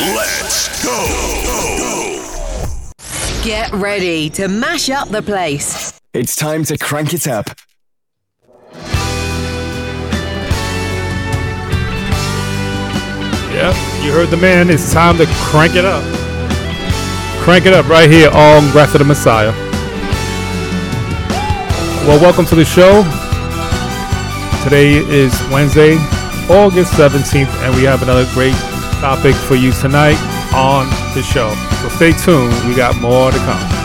Let's go. Get ready to mash up the place. It's time to crank it up. Yep, you heard the man. It's time to crank it up. Crank it up right here on Wrath of the Messiah. Well, welcome to the show. Today is Wednesday, August 17th, and we have another great topic for you tonight on the show. So stay tuned, we got more to come.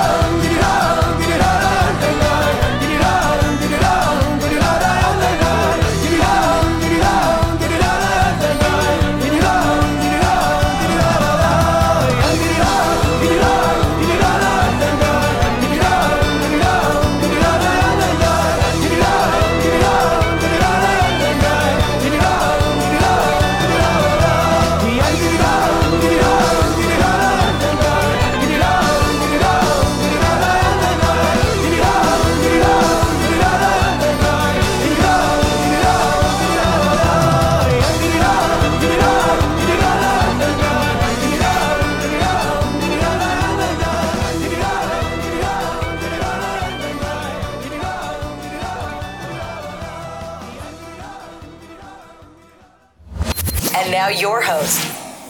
And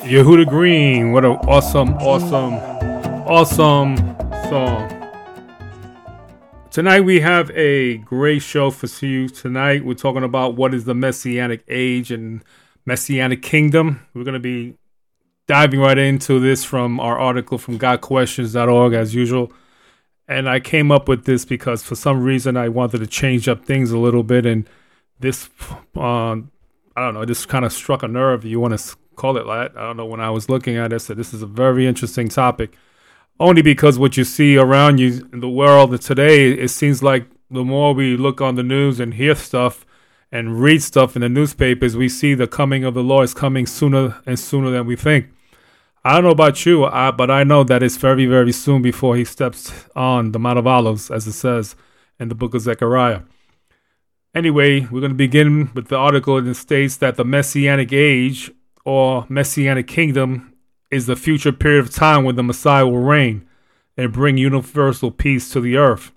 Yehuda Green. What an awesome, awesome, awesome song. Tonight we have a great show for you. Tonight we're talking about what is the Messianic age and Messianic kingdom. We're going to be diving right into this from our article from GotQuestions.org as usual. And I came up with this because for some reason I wanted to change up things a little bit. And this, uh, I don't know, this kind of struck a nerve. You want to call it that? I don't know. When I was looking at it, said this is a very interesting topic. Only because what you see around you in the world today, it seems like the more we look on the news and hear stuff and read stuff in the newspapers, we see the coming of the Lord is coming sooner and sooner than we think. I don't know about you, I, but I know that it's very, very soon before he steps on the Mount of Olives, as it says in the book of Zechariah. Anyway, we're going to begin with the article that states that the Messianic age or Messianic kingdom is the future period of time when the Messiah will reign and bring universal peace to the earth.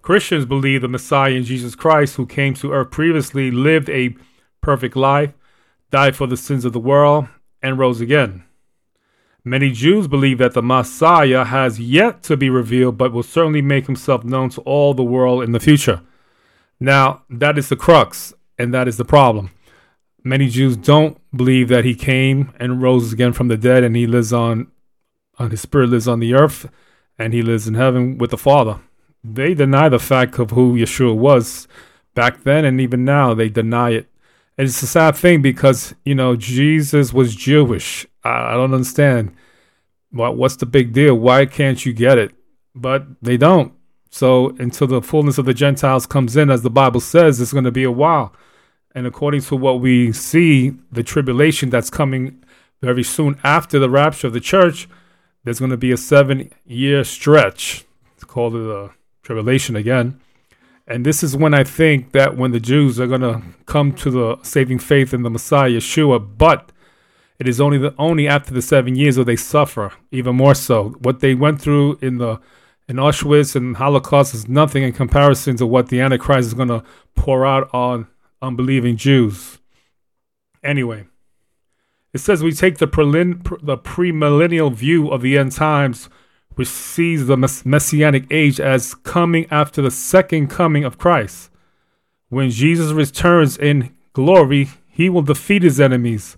Christians believe the Messiah in Jesus Christ, who came to earth previously, lived a perfect life, died for the sins of the world, and rose again. Many Jews believe that the Messiah has yet to be revealed, but will certainly make himself known to all the world in the future. Now, that is the crux, and that is the problem. Many Jews don't believe that he came and rose again from the dead, and he lives on, on his spirit lives on the earth, and he lives in heaven with the Father. They deny the fact of who Yeshua was back then, and even now they deny it. And it's a sad thing because you know Jesus was Jewish. I, I don't understand. What what's the big deal? Why can't you get it? But they don't. So until the fullness of the Gentiles comes in, as the Bible says, it's going to be a while. And according to what we see, the tribulation that's coming very soon after the rapture of the church, there's going to be a seven year stretch. It's called the tribulation again. And this is when I think that when the Jews are going to come to the saving faith in the Messiah, Yeshua, but it is only the, only after the seven years where they suffer even more so. What they went through in the in Auschwitz and Holocaust is nothing in comparison to what the Antichrist is going to pour out on unbelieving Jews. Anyway, it says we take the, prelin, the premillennial view of the end times which sees the messianic age as coming after the second coming of Christ. When Jesus returns in glory, he will defeat his enemies,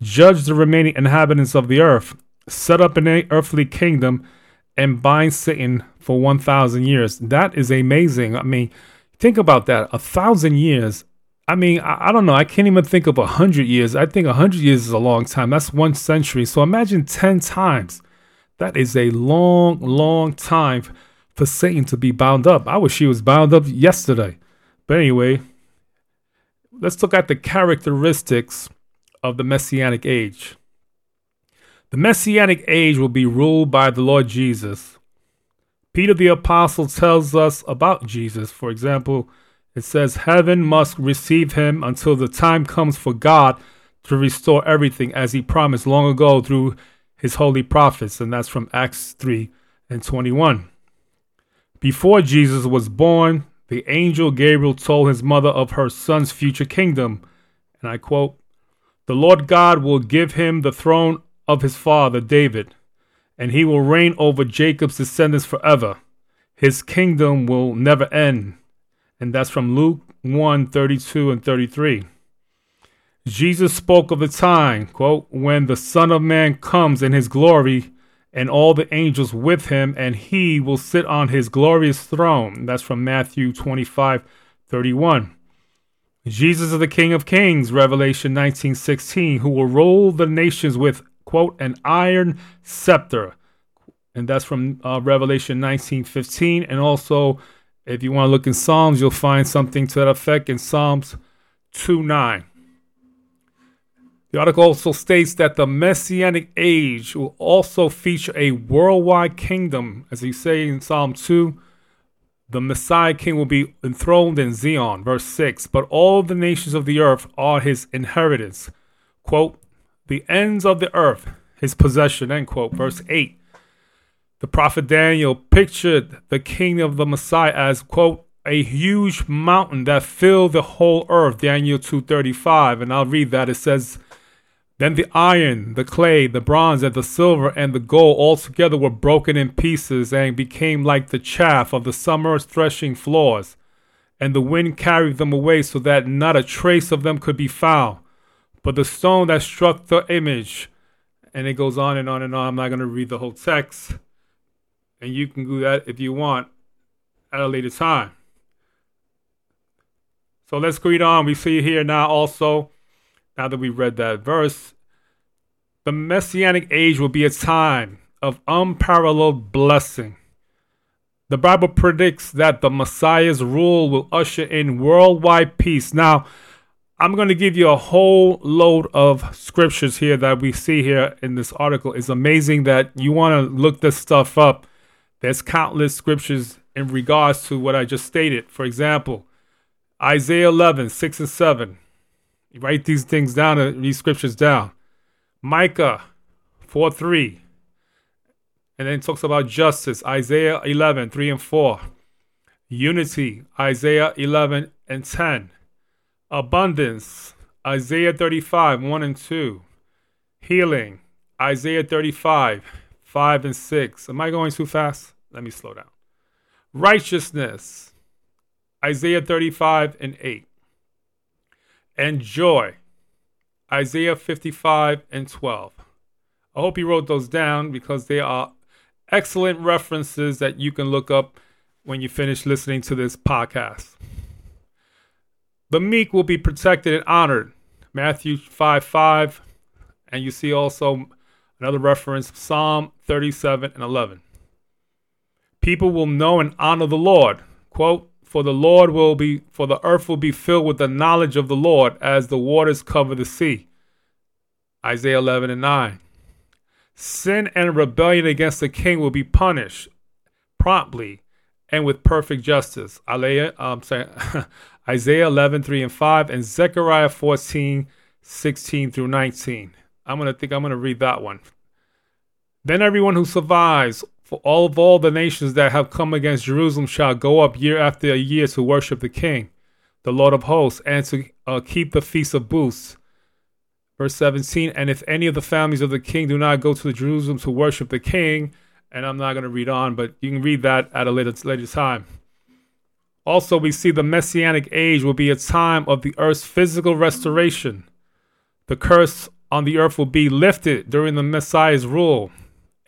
judge the remaining inhabitants of the earth, set up an earthly kingdom, and bind Satan for 1,000 years. That is amazing. I mean, think about that. A thousand years. I mean, I, I don't know. I can't even think of a hundred years. I think a hundred years is a long time. That's one century. So imagine 10 times that is a long, long time for Satan to be bound up. I wish he was bound up yesterday. But anyway, let's look at the characteristics of the Messianic age. The Messianic age will be ruled by the Lord Jesus. Peter the Apostle tells us about Jesus. For example, it says, Heaven must receive him until the time comes for God to restore everything as he promised long ago through his holy prophets, and that's from Acts 3 and 21. Before Jesus was born, the angel Gabriel told his mother of her son's future kingdom, and I quote, The Lord God will give him the throne of his father David, and he will reign over Jacob's descendants forever. His kingdom will never end. And that's from Luke 1 32 and 33. Jesus spoke of the time, quote, when the Son of Man comes in his glory and all the angels with him, and he will sit on his glorious throne. That's from Matthew 25 31. Jesus is the King of Kings, Revelation 19 16, who will rule the nations with, quote, an iron scepter. And that's from uh, Revelation 19 15. And also, if you want to look in Psalms, you'll find something to that effect in Psalms 2 9. The article also states that the Messianic age will also feature a worldwide kingdom. As he say in Psalm 2, the Messiah king will be enthroned in Zion, verse 6. But all the nations of the earth are his inheritance. Quote, the ends of the earth, his possession, end quote, verse 8. The prophet Daniel pictured the king of the Messiah as, quote, a huge mountain that filled the whole earth, Daniel 2.35. And I'll read that. It says, then the iron, the clay, the bronze, and the silver and the gold all together were broken in pieces and became like the chaff of the summer's threshing floors. And the wind carried them away so that not a trace of them could be found. But the stone that struck the image, and it goes on and on and on. I'm not going to read the whole text. And you can do that if you want at a later time. So let's read on. We see here now also now that we read that verse, the messianic age will be a time of unparalleled blessing. The Bible predicts that the Messiah's rule will usher in worldwide peace. Now, I'm going to give you a whole load of scriptures here that we see here in this article. It's amazing that you want to look this stuff up. There's countless scriptures in regards to what I just stated. For example, Isaiah 11, 6 and 7. You write these things down, these scriptures down. Micah 4 3. And then talks about justice, Isaiah 11 3 and 4. Unity, Isaiah 11 and 10. Abundance, Isaiah 35 1 and 2. Healing, Isaiah 35, 5 and 6. Am I going too fast? Let me slow down. Righteousness, Isaiah 35 and 8. And joy, Isaiah 55 and 12. I hope you wrote those down because they are excellent references that you can look up when you finish listening to this podcast. The meek will be protected and honored. Matthew 5 5. And you see also another reference, Psalm 37 and 11. People will know and honor the Lord. Quote, for the Lord will be, for the earth will be filled with the knowledge of the Lord as the waters cover the sea. Isaiah 11 and 9. Sin and rebellion against the king will be punished promptly and with perfect justice. Isaiah, um, sorry, Isaiah 11, 3 and 5, and Zechariah 14, 16 through 19. I'm to think I'm to read that one. Then everyone who survives, for all of all the nations that have come against Jerusalem shall go up year after year to worship the King, the Lord of hosts, and to uh, keep the feast of booths. Verse 17, and if any of the families of the king do not go to Jerusalem to worship the king, and I'm not going to read on, but you can read that at a later, later time. Also, we see the messianic age will be a time of the earth's physical restoration. The curse on the earth will be lifted during the Messiah's rule,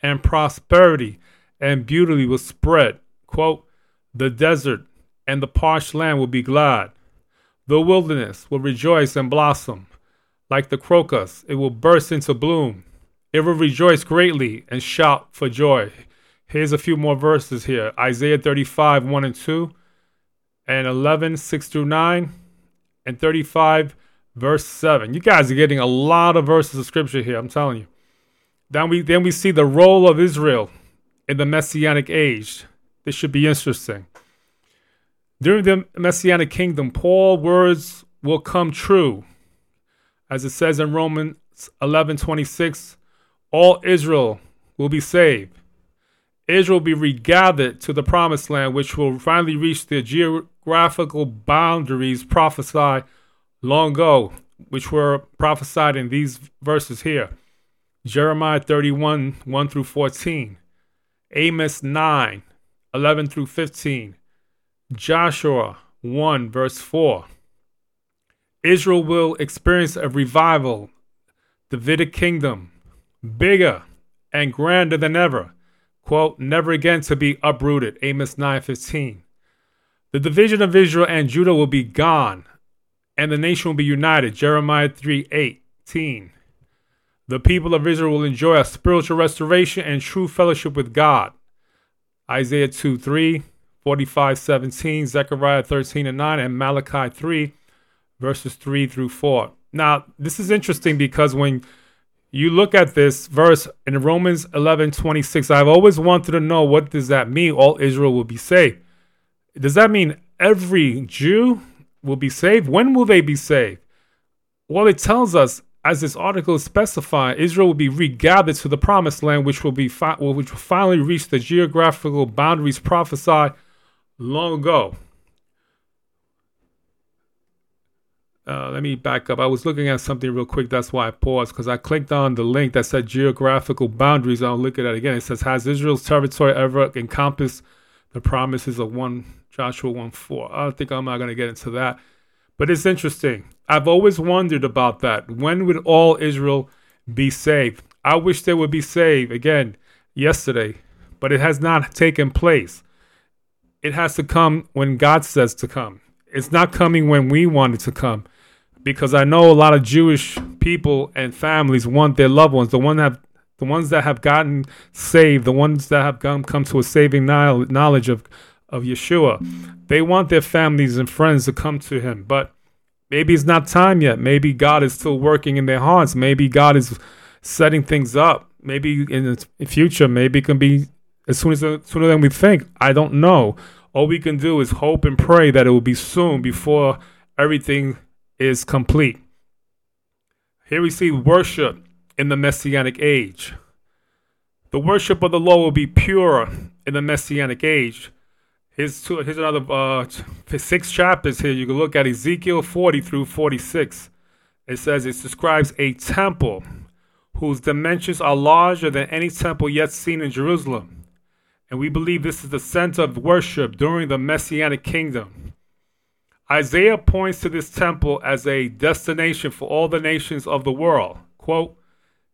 and prosperity and beauty will spread. Quote, the desert and the parched land will be glad. The wilderness will rejoice and blossom. Like the crocus, it will burst into bloom. It will rejoice greatly and shout for joy. Here's a few more verses here Isaiah 35, 1 and 2 and 11, 6 through 9, and 35, verse 7. You guys are getting a lot of verses of scripture here, I'm telling you. Then we, then we see the role of Israel in the Messianic age. This should be interesting. During the Messianic kingdom, Paul's words will come true. As it says in Romans 11 26, all Israel will be saved. Israel will be regathered to the promised land, which will finally reach the geographical boundaries prophesied long ago, which were prophesied in these verses here. Jeremiah 31 1 through 14, Amos 9 11 through 15, Joshua 1 verse 4. Israel will experience a revival, Davidic kingdom, bigger and grander than ever. Quote, never again to be uprooted, Amos 9:15. The division of Israel and Judah will be gone, and the nation will be united, Jeremiah 3:18. The people of Israel will enjoy a spiritual restoration and true fellowship with God. Isaiah 2 3, 45 17, Zechariah 13 and 9, and Malachi 3, verses 3 through 4. Now, this is interesting because when you look at this verse in Romans 11 26. I've always wanted to know what does that mean? All Israel will be saved. Does that mean every Jew will be saved? When will they be saved? Well, it tells us, as this article specifies, Israel will be regathered to the promised land, which will be fi- which will finally reach the geographical boundaries prophesied long ago. Uh, let me back up. I was looking at something real quick. That's why I paused because I clicked on the link that said geographical boundaries. I'll look at it again. It says, Has Israel's territory ever encompassed the promises of 1 Joshua 1 4? I think I'm not going to get into that. But it's interesting. I've always wondered about that. When would all Israel be saved? I wish they would be saved again yesterday, but it has not taken place. It has to come when God says to come. It's not coming when we want it to come because I know a lot of Jewish people and families want their loved ones, the one that the ones that have gotten saved, the ones that have come come to a saving knowledge of of Yeshua. They want their families and friends to come to Him, but maybe it's not time yet. Maybe God is still working in their hearts. Maybe God is setting things up. Maybe in the future, maybe it can be as soon as sooner than we think. I don't know. All we can do is hope and pray that it will be soon before everything is complete. Here we see worship in the Messianic age. The worship of the Lord will be pure in the Messianic age. Here's, two, here's another uh, six chapters here. You can look at Ezekiel 40 through 46. It says it describes a temple whose dimensions are larger than any temple yet seen in Jerusalem. And we believe this is the center of worship during the Messianic kingdom. Isaiah points to this temple as a destination for all the nations of the world. Quote,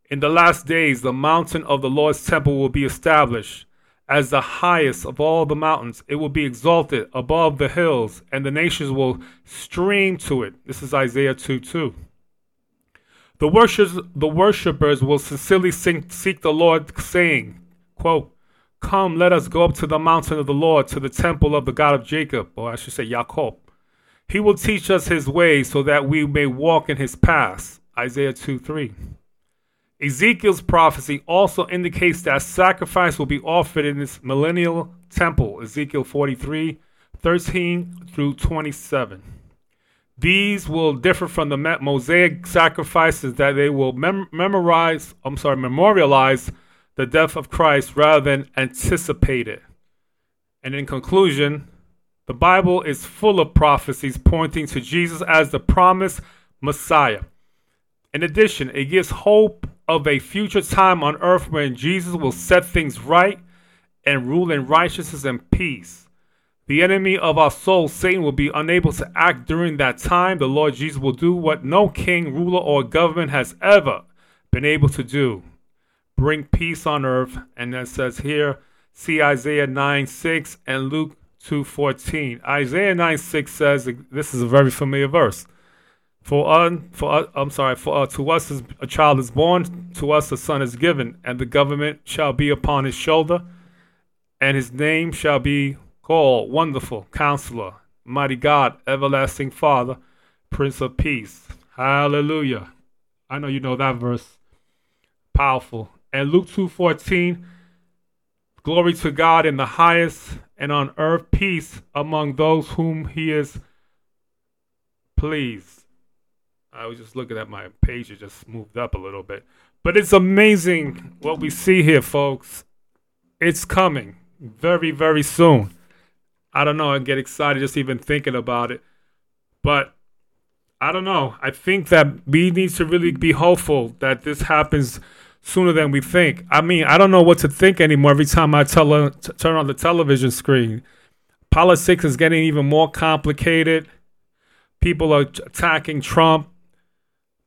In the last days, the mountain of the Lord's temple will be established as the highest of all the mountains. It will be exalted above the hills, and the nations will stream to it. This is Isaiah 2 2. The worshippers, the worshippers will sincerely sing, seek the Lord, saying, quote, Come, let us go up to the mountain of the Lord, to the temple of the God of Jacob, or I should say Jacob. He will teach us his ways so that we may walk in his paths. Isaiah 2 3. Ezekiel's prophecy also indicates that sacrifice will be offered in this millennial temple. Ezekiel 43 13 through 27. These will differ from the Mosaic sacrifices that they will mem- memorize, I'm sorry, memorialize the death of Christ rather than anticipate it. And in conclusion, the Bible is full of prophecies pointing to Jesus as the promised Messiah. In addition, it gives hope of a future time on earth when Jesus will set things right and rule in righteousness and peace. The enemy of our soul, Satan, will be unable to act during that time. The Lord Jesus will do what no king, ruler, or government has ever been able to do bring peace on earth. And it says here, see Isaiah 9 6 and Luke 2 14. Isaiah 9 6 says, this is a very familiar verse. For un, for uh, I'm sorry, for uh, to us a child is born, to us a son is given, and the government shall be upon his shoulder, and his name shall be called Wonderful Counselor, Mighty God, Everlasting Father, Prince of Peace. Hallelujah. I know you know that verse. Powerful. And Luke 2:14, glory to God in the highest, and on earth peace among those whom he is pleased. I was just looking at my page, it just moved up a little bit. But it's amazing what we see here, folks. It's coming very, very soon. I don't know. I get excited just even thinking about it. But I don't know. I think that we need to really be hopeful that this happens sooner than we think. I mean, I don't know what to think anymore every time I tele- uh, t- turn on the television screen. Politics is getting even more complicated. People are attacking Trump.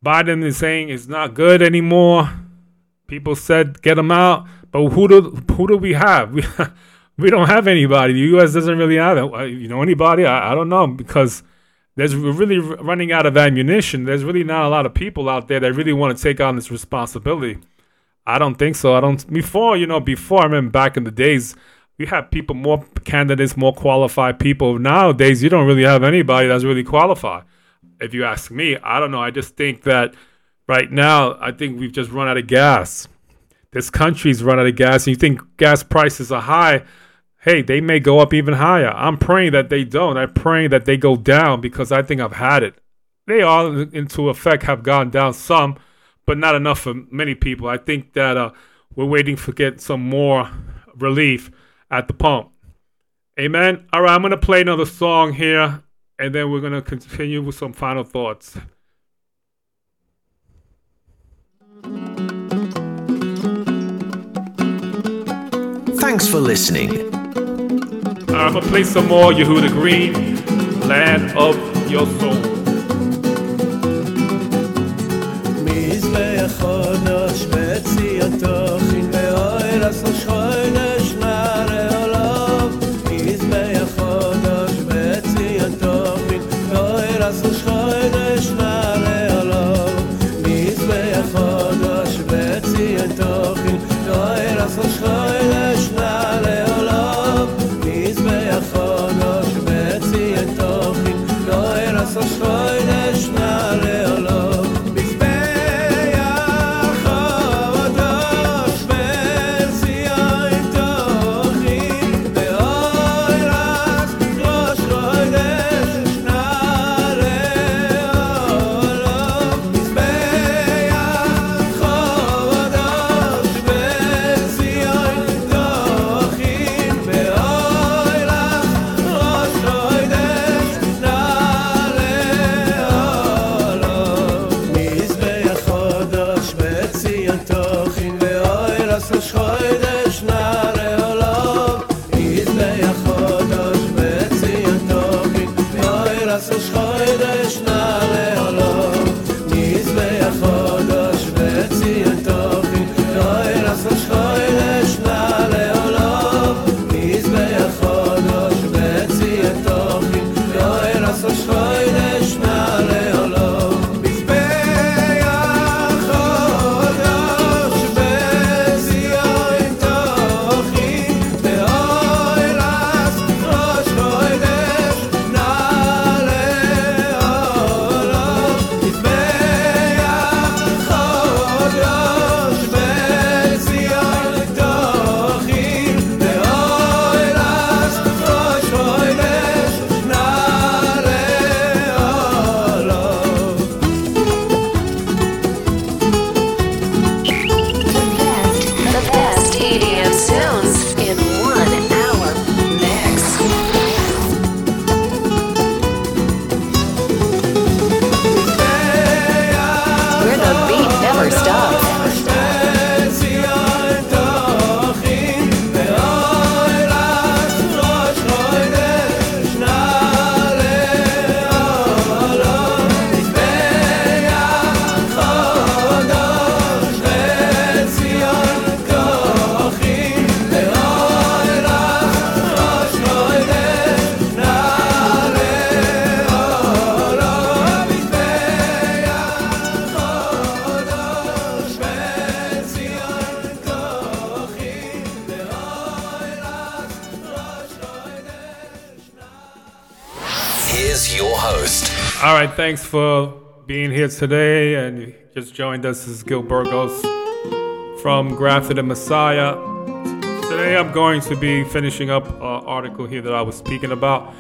Biden is saying it's not good anymore. People said get him out, but who do who do we have? We we don't have anybody. The U.S. doesn't really have you know anybody? I, I don't know because there's we're really running out of ammunition. There's really not a lot of people out there that really want to take on this responsibility. I don't think so. I don't. Before you know, before I remember back in the days, we had people, more candidates, more qualified people. Nowadays, you don't really have anybody that's really qualified if you ask me, I don't know. I just think that right now, I think we've just run out of gas. This country's run out of gas, and you think gas prices are high. Hey, they may go up even higher. I'm praying that they don't. I'm praying that they go down because I think I've had it. They all, into effect, have gone down some, but not enough for many people. I think that uh, we're waiting for get some more relief at the pump. Amen. All right, I'm gonna play another song here and then we're going to continue with some final thoughts. Thanks for listening. I'm going to play some more Yehuda Green, Land of Your Soul. so thanks for being here today. And you just joined us. This is Gil Burgos from Grafted and Messiah. Today I'm going to be finishing up an article here that I was speaking about.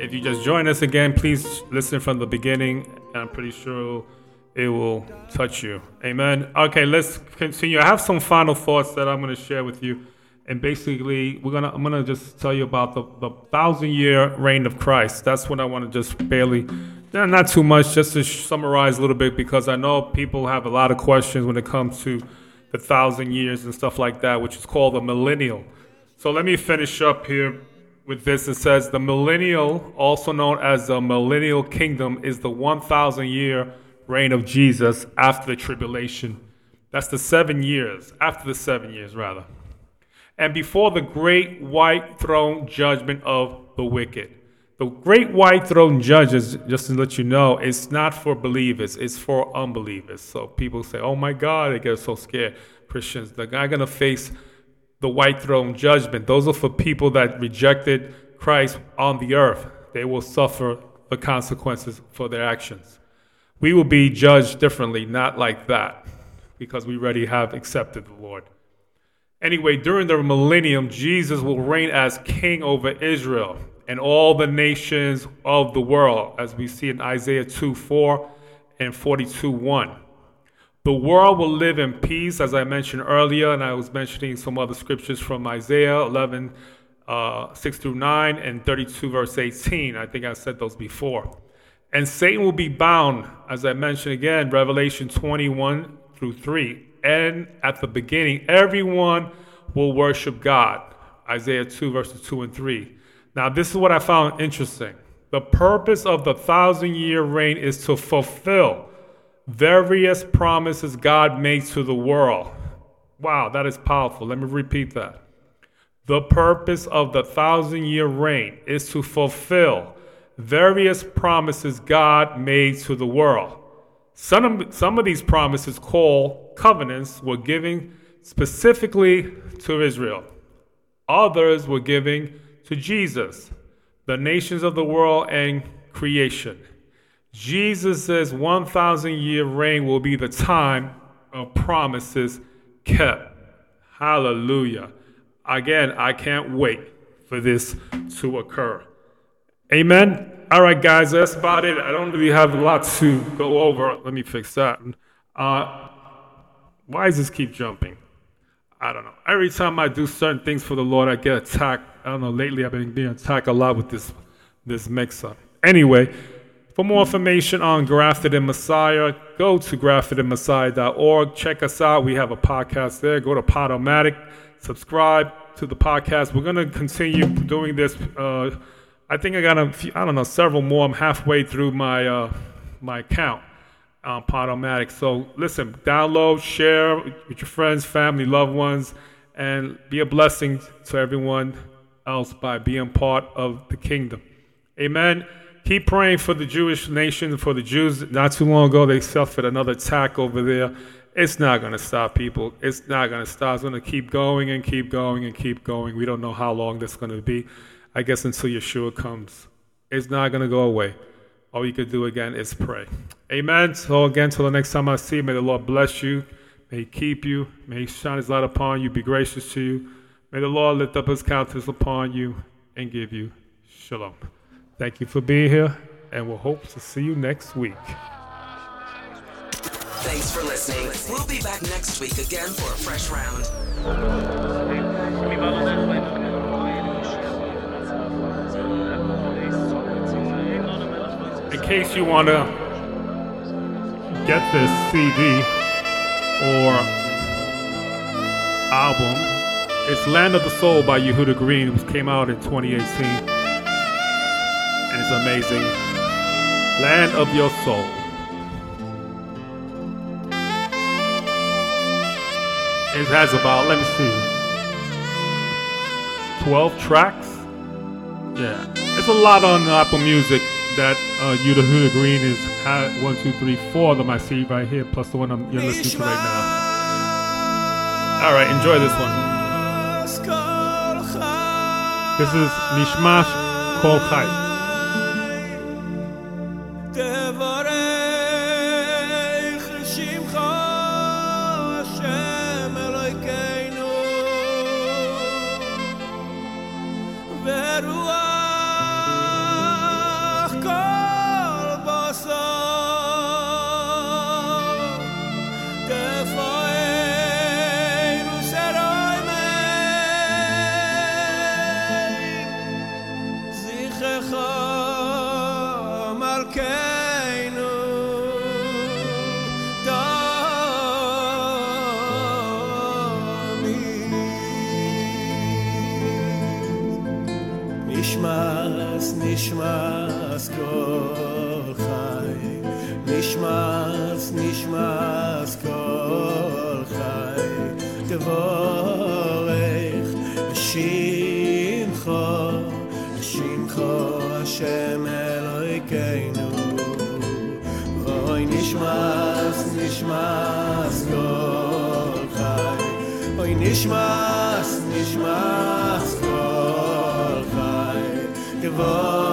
If you just join us again, please listen from the beginning. And I'm pretty sure it will touch you. Amen. Okay, let's continue. I have some final thoughts that I'm going to share with you. And basically, we're gonna I'm gonna just tell you about the, the thousand year reign of Christ. That's what I want to just barely, not too much, just to summarize a little bit because I know people have a lot of questions when it comes to the thousand years and stuff like that, which is called the millennial. So let me finish up here with this. It says the millennial, also known as the millennial kingdom, is the 1,000 year reign of Jesus after the tribulation. That's the seven years, after the seven years, rather. And before the great white throne judgment of the wicked. The great white throne judges, just to let you know, it's not for believers, it's for unbelievers. So people say, oh my God, they get so scared. Christians, the guy gonna face the white throne judgment. Those are for people that rejected Christ on the earth. They will suffer the consequences for their actions. We will be judged differently, not like that, because we already have accepted the Lord. Anyway, during the millennium, Jesus will reign as king over Israel and all the nations of the world, as we see in Isaiah 2 4 and 42 1. The world will live in peace, as I mentioned earlier, and I was mentioning some other scriptures from Isaiah 11 uh, 6 through 9 and 32 verse 18. I think I said those before. And Satan will be bound, as I mentioned again, Revelation 21 through 3. And at the beginning, everyone will worship God. Isaiah 2, verses 2 and 3. Now, this is what I found interesting. The purpose of the thousand year reign is to fulfill various promises God made to the world. Wow, that is powerful. Let me repeat that. The purpose of the thousand year reign is to fulfill various promises God made to the world. Some of, some of these promises, called covenants, were given specifically to Israel. Others were given to Jesus, the nations of the world, and creation. Jesus' 1,000 year reign will be the time of promises kept. Hallelujah. Again, I can't wait for this to occur. Amen. All right, guys, that's about it. I don't really have a lot to go over. Let me fix that. Uh, why does this keep jumping? I don't know. Every time I do certain things for the Lord, I get attacked. I don't know. Lately, I've been being attacked a lot with this this mix-up. Anyway, for more information on Grafted and Messiah, go to graftedandmessiah.org. Check us out. We have a podcast there. Go to Podomatic. Subscribe to the podcast. We're going to continue doing this. Uh, I think I got a few, I don't know, several more. I'm halfway through my uh, my account on Podomatic. So listen, download, share with your friends, family, loved ones, and be a blessing to everyone else by being part of the kingdom. Amen. Keep praying for the Jewish nation, for the Jews. Not too long ago, they suffered another attack over there. It's not going to stop, people. It's not going to stop. It's going to keep going and keep going and keep going. We don't know how long this is going to be. I guess until Yeshua comes. It's not going to go away. All you could do again is pray. Amen. So, again, till the next time I see you, may the Lord bless you. May He keep you. May He shine His light upon you, be gracious to you. May the Lord lift up His countenance upon you and give you shalom. Thank you for being here, and we'll hope to see you next week. Thanks for listening. We'll be back next week again for a fresh round. In case you want to get this CD or album, it's Land of the Soul by Yehuda Green, which came out in 2018. And it's amazing. Land of Your Soul. It has about, let me see, 12 tracks. Yeah. It's a lot on Apple Music that uh, Yehuda Green is ha- one, two, three, four of them I see right here, plus the one I'm, you're listening to right now. All right, enjoy this one. This is Nishmas Kol Chai. Hashem Elokeinu Oy nishmas nishmas kol chai Oy nishmas nishmas kol chai Gevoy